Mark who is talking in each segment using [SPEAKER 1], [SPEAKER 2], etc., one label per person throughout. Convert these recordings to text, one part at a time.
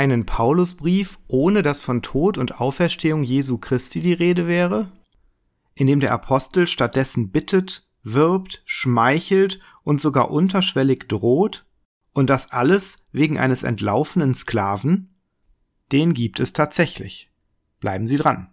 [SPEAKER 1] einen Paulusbrief, ohne dass von Tod und Auferstehung Jesu Christi die Rede wäre? In dem der Apostel stattdessen bittet, wirbt, schmeichelt und sogar unterschwellig droht? Und das alles wegen eines entlaufenen Sklaven? Den gibt es tatsächlich. Bleiben Sie dran.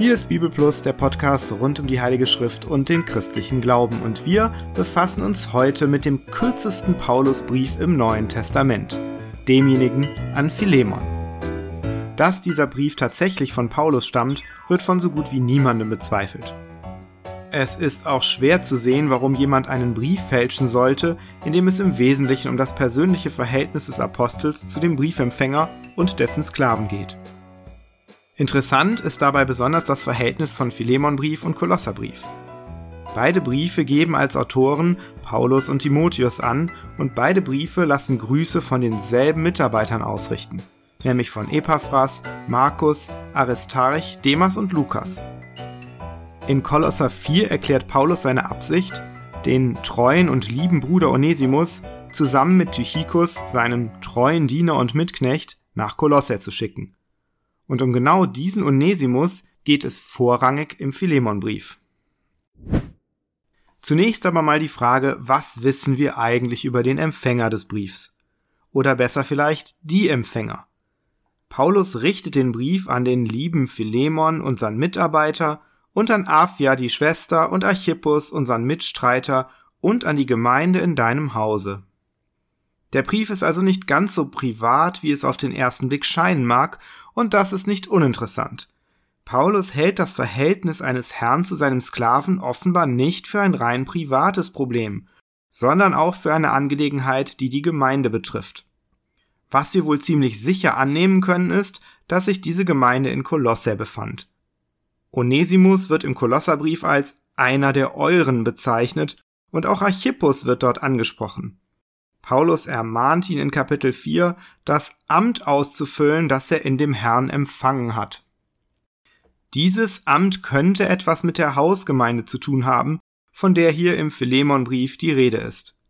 [SPEAKER 1] Hier ist Bibelplus, der Podcast rund um die Heilige Schrift und den christlichen Glauben. Und wir befassen uns heute mit dem kürzesten Paulusbrief im Neuen Testament, demjenigen an Philemon. Dass dieser Brief tatsächlich von Paulus stammt, wird von so gut wie niemandem bezweifelt. Es ist auch schwer zu sehen, warum jemand einen Brief fälschen sollte, in dem es im Wesentlichen um das persönliche Verhältnis des Apostels zu dem Briefempfänger und dessen Sklaven geht. Interessant ist dabei besonders das Verhältnis von Philemonbrief und Kolosserbrief. Beide Briefe geben als Autoren Paulus und Timotheus an und beide Briefe lassen Grüße von denselben Mitarbeitern ausrichten, nämlich von Epaphras, Markus, Aristarch, Demas und Lukas. In Kolosser 4 erklärt Paulus seine Absicht, den treuen und lieben Bruder Onesimus zusammen mit Tychicus, seinem treuen Diener und Mitknecht, nach Kolosse zu schicken und um genau diesen Onesimus geht es vorrangig im Philemonbrief. Zunächst aber mal die Frage, was wissen wir eigentlich über den Empfänger des Briefs? Oder besser vielleicht die Empfänger. Paulus richtet den Brief an den lieben Philemon, unseren Mitarbeiter, und an Afia, die Schwester, und Archippus, unseren Mitstreiter, und an die Gemeinde in deinem Hause. Der Brief ist also nicht ganz so privat, wie es auf den ersten Blick scheinen mag, und das ist nicht uninteressant. Paulus hält das Verhältnis eines Herrn zu seinem Sklaven offenbar nicht für ein rein privates Problem, sondern auch für eine Angelegenheit, die die Gemeinde betrifft. Was wir wohl ziemlich sicher annehmen können, ist, dass sich diese Gemeinde in Kolosse befand. Onesimus wird im Kolosserbrief als einer der Euren bezeichnet und auch Archippus wird dort angesprochen. Paulus ermahnt ihn in Kapitel 4, das Amt auszufüllen, das er in dem Herrn empfangen hat. Dieses Amt könnte etwas mit der Hausgemeinde zu tun haben, von der hier im Philemonbrief die Rede ist.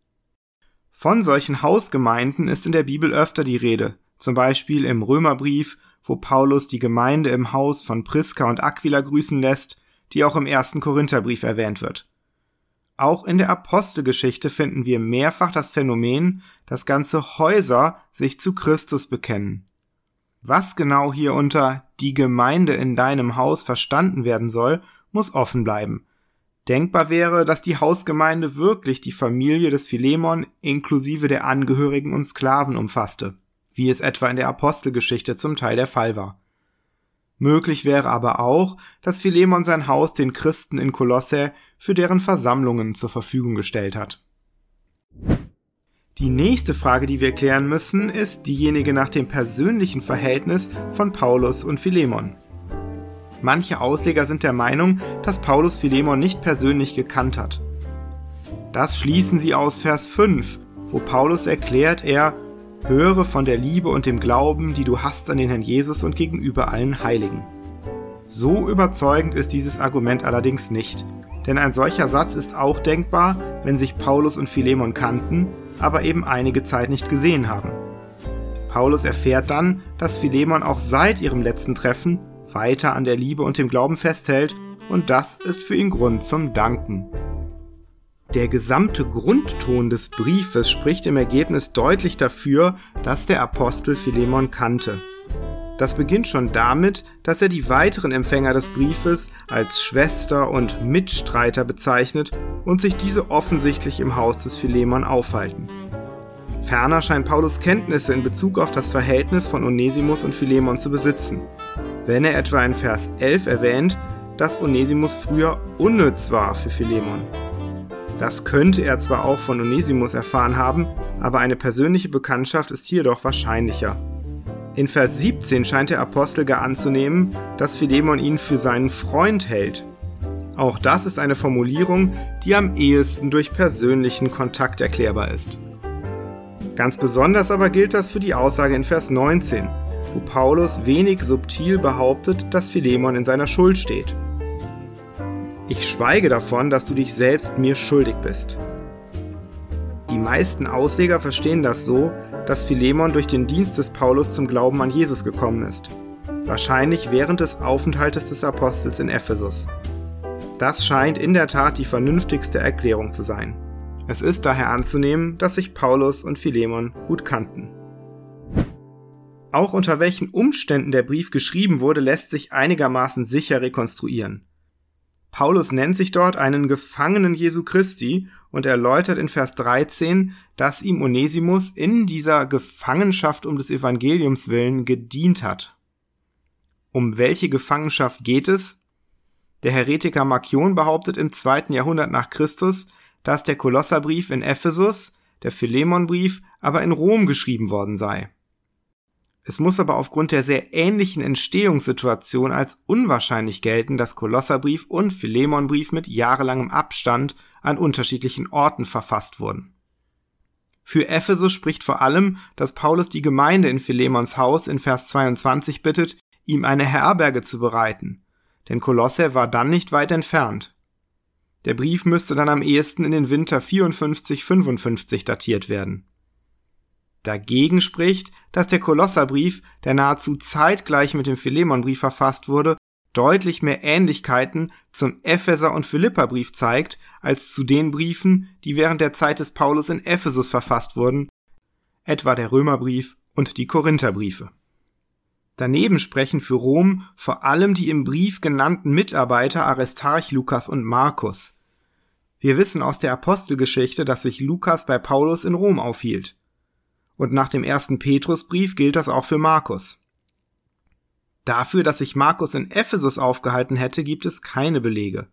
[SPEAKER 1] Von solchen Hausgemeinden ist in der Bibel öfter die Rede, zum Beispiel im Römerbrief, wo Paulus die Gemeinde im Haus von Priska und Aquila grüßen lässt, die auch im ersten Korintherbrief erwähnt wird. Auch in der Apostelgeschichte finden wir mehrfach das Phänomen, dass ganze Häuser sich zu Christus bekennen. Was genau hier unter die Gemeinde in deinem Haus verstanden werden soll, muss offen bleiben. Denkbar wäre, dass die Hausgemeinde wirklich die Familie des Philemon inklusive der Angehörigen und Sklaven umfasste, wie es etwa in der Apostelgeschichte zum Teil der Fall war. Möglich wäre aber auch, dass Philemon sein Haus den Christen in Kolosse für deren Versammlungen zur Verfügung gestellt hat. Die nächste Frage, die wir klären müssen, ist diejenige nach dem persönlichen Verhältnis von Paulus und Philemon. Manche Ausleger sind der Meinung, dass Paulus Philemon nicht persönlich gekannt hat. Das schließen sie aus Vers 5, wo Paulus erklärt, er Höre von der Liebe und dem Glauben, die du hast an den Herrn Jesus und gegenüber allen Heiligen. So überzeugend ist dieses Argument allerdings nicht, denn ein solcher Satz ist auch denkbar, wenn sich Paulus und Philemon kannten, aber eben einige Zeit nicht gesehen haben. Paulus erfährt dann, dass Philemon auch seit ihrem letzten Treffen weiter an der Liebe und dem Glauben festhält, und das ist für ihn Grund zum Danken. Der gesamte Grundton des Briefes spricht im Ergebnis deutlich dafür, dass der Apostel Philemon kannte. Das beginnt schon damit, dass er die weiteren Empfänger des Briefes als Schwester und Mitstreiter bezeichnet und sich diese offensichtlich im Haus des Philemon aufhalten. Ferner scheint Paulus Kenntnisse in Bezug auf das Verhältnis von Onesimus und Philemon zu besitzen, wenn er etwa in Vers 11 erwähnt, dass Onesimus früher unnütz war für Philemon. Das könnte er zwar auch von Onesimus erfahren haben, aber eine persönliche Bekanntschaft ist hier doch wahrscheinlicher. In Vers 17 scheint der Apostel gar anzunehmen, dass Philemon ihn für seinen Freund hält. Auch das ist eine Formulierung, die am ehesten durch persönlichen Kontakt erklärbar ist. Ganz besonders aber gilt das für die Aussage in Vers 19. wo Paulus wenig subtil behauptet, dass Philemon in seiner Schuld steht. Ich schweige davon, dass du dich selbst mir schuldig bist. Die meisten Ausleger verstehen das so, dass Philemon durch den Dienst des Paulus zum Glauben an Jesus gekommen ist. Wahrscheinlich während des Aufenthaltes des Apostels in Ephesus. Das scheint in der Tat die vernünftigste Erklärung zu sein. Es ist daher anzunehmen, dass sich Paulus und Philemon gut kannten. Auch unter welchen Umständen der Brief geschrieben wurde, lässt sich einigermaßen sicher rekonstruieren. Paulus nennt sich dort einen Gefangenen Jesu Christi und erläutert in Vers 13, dass ihm Onesimus in dieser Gefangenschaft um des Evangeliums willen gedient hat. Um welche Gefangenschaft geht es? Der Heretiker Markion behauptet im zweiten Jahrhundert nach Christus, dass der Kolosserbrief in Ephesus, der Philemonbrief aber in Rom geschrieben worden sei. Es muss aber aufgrund der sehr ähnlichen Entstehungssituation als unwahrscheinlich gelten, dass Kolosserbrief und Philemonbrief mit jahrelangem Abstand an unterschiedlichen Orten verfasst wurden. Für Ephesus spricht vor allem, dass Paulus die Gemeinde in Philemons Haus in Vers 22 bittet, ihm eine Herberge zu bereiten, denn Kolosse war dann nicht weit entfernt. Der Brief müsste dann am ehesten in den Winter 54-55 datiert werden. Dagegen spricht, dass der Kolosserbrief, der nahezu zeitgleich mit dem Philemonbrief verfasst wurde, deutlich mehr Ähnlichkeiten zum Epheser- und Philipperbrief zeigt, als zu den Briefen, die während der Zeit des Paulus in Ephesus verfasst wurden, etwa der Römerbrief und die Korintherbriefe. Daneben sprechen für Rom vor allem die im Brief genannten Mitarbeiter Aristarch, Lukas und Markus. Wir wissen aus der Apostelgeschichte, dass sich Lukas bei Paulus in Rom aufhielt und nach dem ersten Petrusbrief gilt das auch für Markus. Dafür, dass sich Markus in Ephesus aufgehalten hätte, gibt es keine Belege.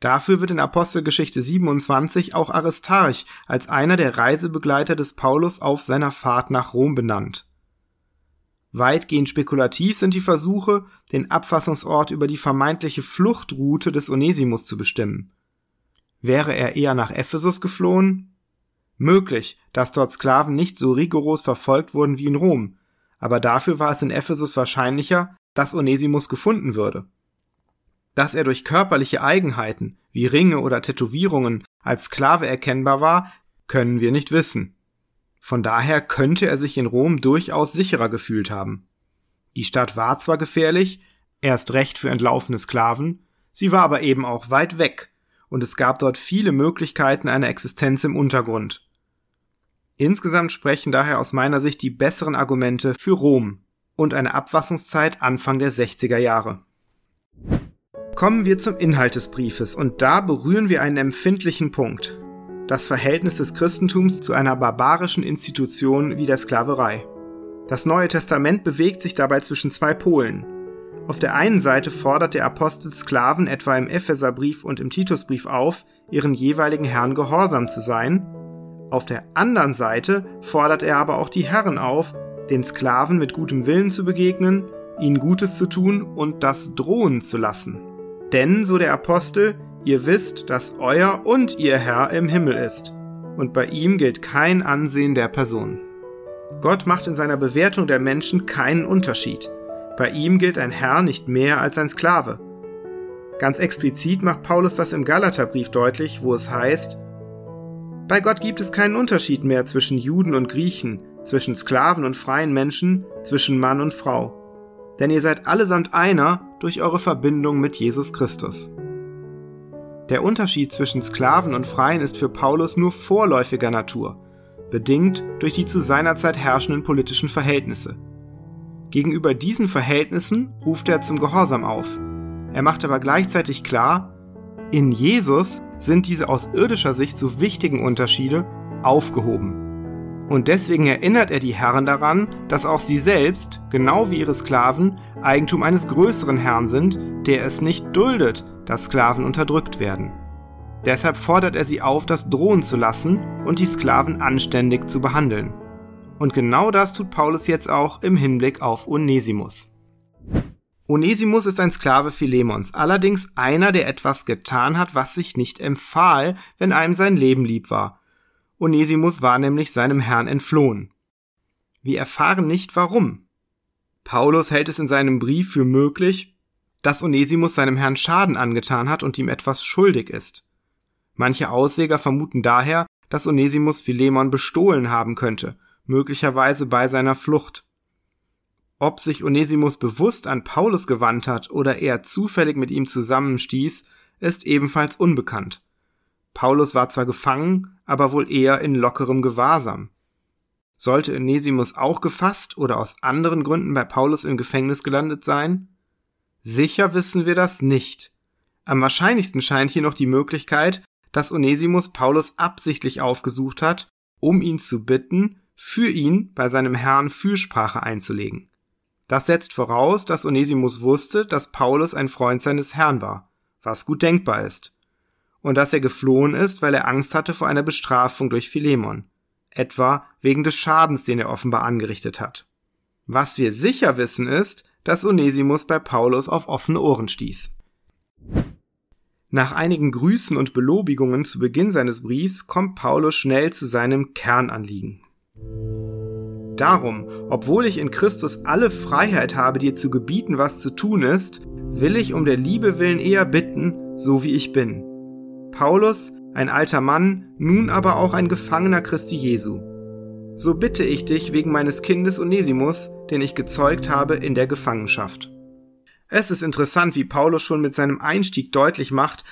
[SPEAKER 1] Dafür wird in Apostelgeschichte 27 auch Aristarch als einer der Reisebegleiter des Paulus auf seiner Fahrt nach Rom benannt. Weitgehend spekulativ sind die Versuche, den Abfassungsort über die vermeintliche Fluchtroute des Onesimus zu bestimmen. Wäre er eher nach Ephesus geflohen? Möglich, dass dort Sklaven nicht so rigoros verfolgt wurden wie in Rom, aber dafür war es in Ephesus wahrscheinlicher, dass Onesimus gefunden würde. Dass er durch körperliche Eigenheiten wie Ringe oder Tätowierungen als Sklave erkennbar war, können wir nicht wissen. Von daher könnte er sich in Rom durchaus sicherer gefühlt haben. Die Stadt war zwar gefährlich, erst recht für entlaufene Sklaven, sie war aber eben auch weit weg, und es gab dort viele Möglichkeiten einer Existenz im Untergrund. Insgesamt sprechen daher aus meiner Sicht die besseren Argumente für Rom und eine Abwassungszeit Anfang der 60er Jahre. Kommen wir zum Inhalt des Briefes und da berühren wir einen empfindlichen Punkt. Das Verhältnis des Christentums zu einer barbarischen Institution wie der Sklaverei. Das Neue Testament bewegt sich dabei zwischen zwei Polen. Auf der einen Seite fordert der Apostel Sklaven etwa im Epheserbrief und im Titusbrief auf, ihren jeweiligen Herrn gehorsam zu sein, auf der anderen Seite fordert er aber auch die Herren auf, den Sklaven mit gutem Willen zu begegnen, ihnen Gutes zu tun und das drohen zu lassen. Denn, so der Apostel, ihr wisst, dass euer und ihr Herr im Himmel ist, und bei ihm gilt kein Ansehen der Person. Gott macht in seiner Bewertung der Menschen keinen Unterschied. Bei ihm gilt ein Herr nicht mehr als ein Sklave. Ganz explizit macht Paulus das im Galaterbrief deutlich, wo es heißt, bei Gott gibt es keinen Unterschied mehr zwischen Juden und Griechen, zwischen Sklaven und freien Menschen, zwischen Mann und Frau. Denn ihr seid allesamt einer durch eure Verbindung mit Jesus Christus. Der Unterschied zwischen Sklaven und Freien ist für Paulus nur vorläufiger Natur, bedingt durch die zu seiner Zeit herrschenden politischen Verhältnisse. Gegenüber diesen Verhältnissen ruft er zum Gehorsam auf. Er macht aber gleichzeitig klar, in Jesus sind diese aus irdischer Sicht so wichtigen Unterschiede aufgehoben. Und deswegen erinnert er die Herren daran, dass auch sie selbst, genau wie ihre Sklaven, Eigentum eines größeren Herrn sind, der es nicht duldet, dass Sklaven unterdrückt werden. Deshalb fordert er sie auf, das drohen zu lassen und die Sklaven anständig zu behandeln. Und genau das tut Paulus jetzt auch im Hinblick auf Onesimus. Onesimus ist ein Sklave Philemons, allerdings einer, der etwas getan hat, was sich nicht empfahl, wenn einem sein Leben lieb war. Onesimus war nämlich seinem Herrn entflohen. Wir erfahren nicht warum. Paulus hält es in seinem Brief für möglich, dass Onesimus seinem Herrn Schaden angetan hat und ihm etwas schuldig ist. Manche Ausleger vermuten daher, dass Onesimus Philemon bestohlen haben könnte, möglicherweise bei seiner Flucht. Ob sich Onesimus bewusst an Paulus gewandt hat oder eher zufällig mit ihm zusammenstieß, ist ebenfalls unbekannt. Paulus war zwar gefangen, aber wohl eher in lockerem Gewahrsam. Sollte Onesimus auch gefasst oder aus anderen Gründen bei Paulus im Gefängnis gelandet sein? Sicher wissen wir das nicht. Am wahrscheinlichsten scheint hier noch die Möglichkeit, dass Onesimus Paulus absichtlich aufgesucht hat, um ihn zu bitten, für ihn bei seinem Herrn Fürsprache einzulegen. Das setzt voraus, dass Onesimus wusste, dass Paulus ein Freund seines Herrn war, was gut denkbar ist, und dass er geflohen ist, weil er Angst hatte vor einer Bestrafung durch Philemon etwa wegen des Schadens, den er offenbar angerichtet hat. Was wir sicher wissen ist, dass Onesimus bei Paulus auf offene Ohren stieß. Nach einigen Grüßen und Belobigungen zu Beginn seines Briefs kommt Paulus schnell zu seinem Kernanliegen. Darum, obwohl ich in Christus alle Freiheit habe, dir zu gebieten, was zu tun ist, will ich um der Liebe willen eher bitten, so wie ich bin. Paulus, ein alter Mann, nun aber auch ein Gefangener Christi Jesu. So bitte ich dich wegen meines Kindes Onesimus, den ich gezeugt habe in der Gefangenschaft. Es ist interessant, wie Paulus schon mit seinem Einstieg deutlich macht,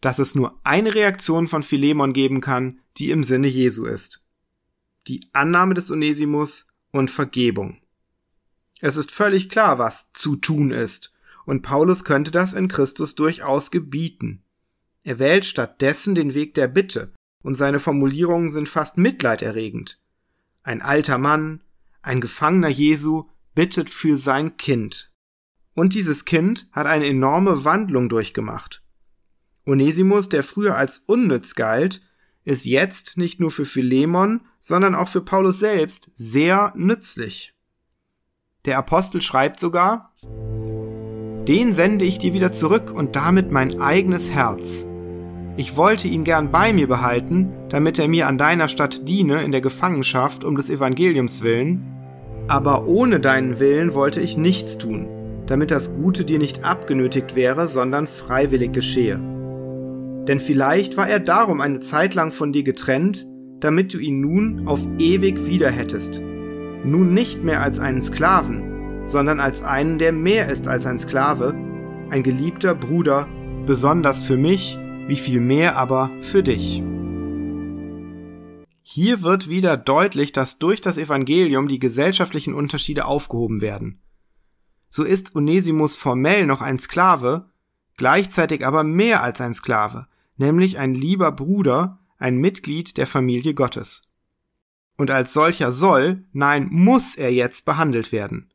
[SPEAKER 1] dass es nur eine Reaktion von Philemon geben kann, die im Sinne Jesu ist. Die Annahme des Onesimus und Vergebung. Es ist völlig klar, was zu tun ist, und Paulus könnte das in Christus durchaus gebieten. Er wählt stattdessen den Weg der Bitte, und seine Formulierungen sind fast mitleiderregend. Ein alter Mann, ein Gefangener Jesu, bittet für sein Kind. Und dieses Kind hat eine enorme Wandlung durchgemacht. Onesimus, der früher als unnütz galt, ist jetzt nicht nur für Philemon, sondern auch für Paulus selbst sehr nützlich. Der Apostel schreibt sogar, den sende ich dir wieder zurück und damit mein eigenes Herz. Ich wollte ihn gern bei mir behalten, damit er mir an deiner Stadt diene in der Gefangenschaft um des Evangeliums willen, aber ohne deinen Willen wollte ich nichts tun, damit das Gute dir nicht abgenötigt wäre, sondern freiwillig geschehe. Denn vielleicht war er darum eine Zeit lang von dir getrennt, damit du ihn nun auf ewig wieder hättest. Nun nicht mehr als einen Sklaven, sondern als einen, der mehr ist als ein Sklave, ein geliebter Bruder, besonders für mich, wie viel mehr aber für dich. Hier wird wieder deutlich, dass durch das Evangelium die gesellschaftlichen Unterschiede aufgehoben werden. So ist Onesimus formell noch ein Sklave, gleichzeitig aber mehr als ein Sklave, nämlich ein lieber Bruder, ein Mitglied der Familie Gottes. Und als solcher soll, nein, muss er jetzt behandelt werden.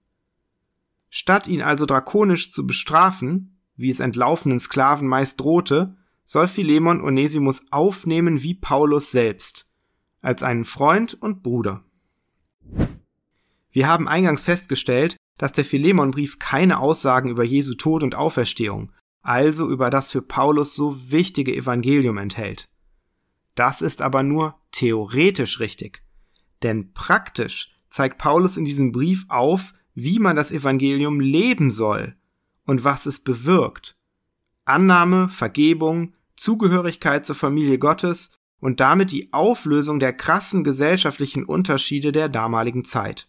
[SPEAKER 1] Statt ihn also drakonisch zu bestrafen, wie es entlaufenen Sklaven meist drohte, soll Philemon Onesimus aufnehmen wie Paulus selbst, als einen Freund und Bruder. Wir haben eingangs festgestellt, dass der Philemonbrief keine Aussagen über Jesu Tod und Auferstehung, also über das für Paulus so wichtige Evangelium enthält. Das ist aber nur theoretisch richtig, denn praktisch zeigt Paulus in diesem Brief auf, wie man das Evangelium leben soll und was es bewirkt. Annahme, Vergebung, Zugehörigkeit zur Familie Gottes und damit die Auflösung der krassen gesellschaftlichen Unterschiede der damaligen Zeit.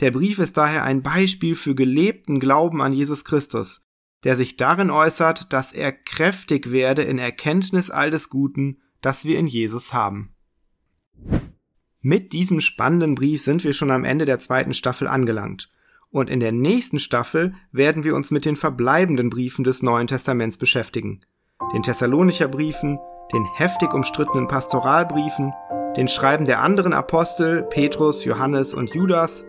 [SPEAKER 1] Der Brief ist daher ein Beispiel für gelebten Glauben an Jesus Christus, der sich darin äußert, dass er kräftig werde in Erkenntnis all des Guten, das wir in Jesus haben. Mit diesem spannenden Brief sind wir schon am Ende der zweiten Staffel angelangt. Und in der nächsten Staffel werden wir uns mit den verbleibenden Briefen des Neuen Testaments beschäftigen den Thessalonicher Briefen, den heftig umstrittenen Pastoralbriefen, den Schreiben der anderen Apostel Petrus, Johannes und Judas,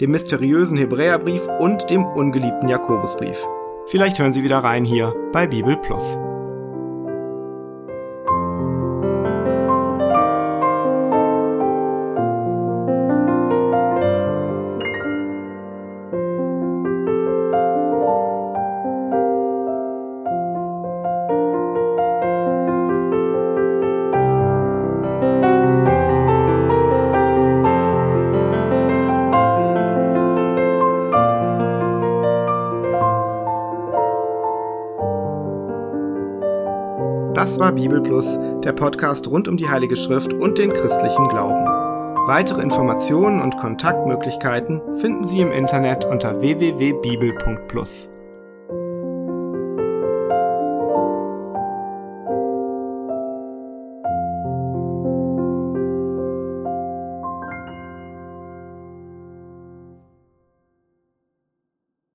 [SPEAKER 1] dem mysteriösen Hebräerbrief und dem ungeliebten Jakobusbrief. Vielleicht hören Sie wieder rein hier bei Bibel Plus. Das war Bibel Plus, der Podcast rund um die Heilige Schrift und den christlichen Glauben. Weitere Informationen und Kontaktmöglichkeiten finden Sie im Internet unter www.bibel.plus.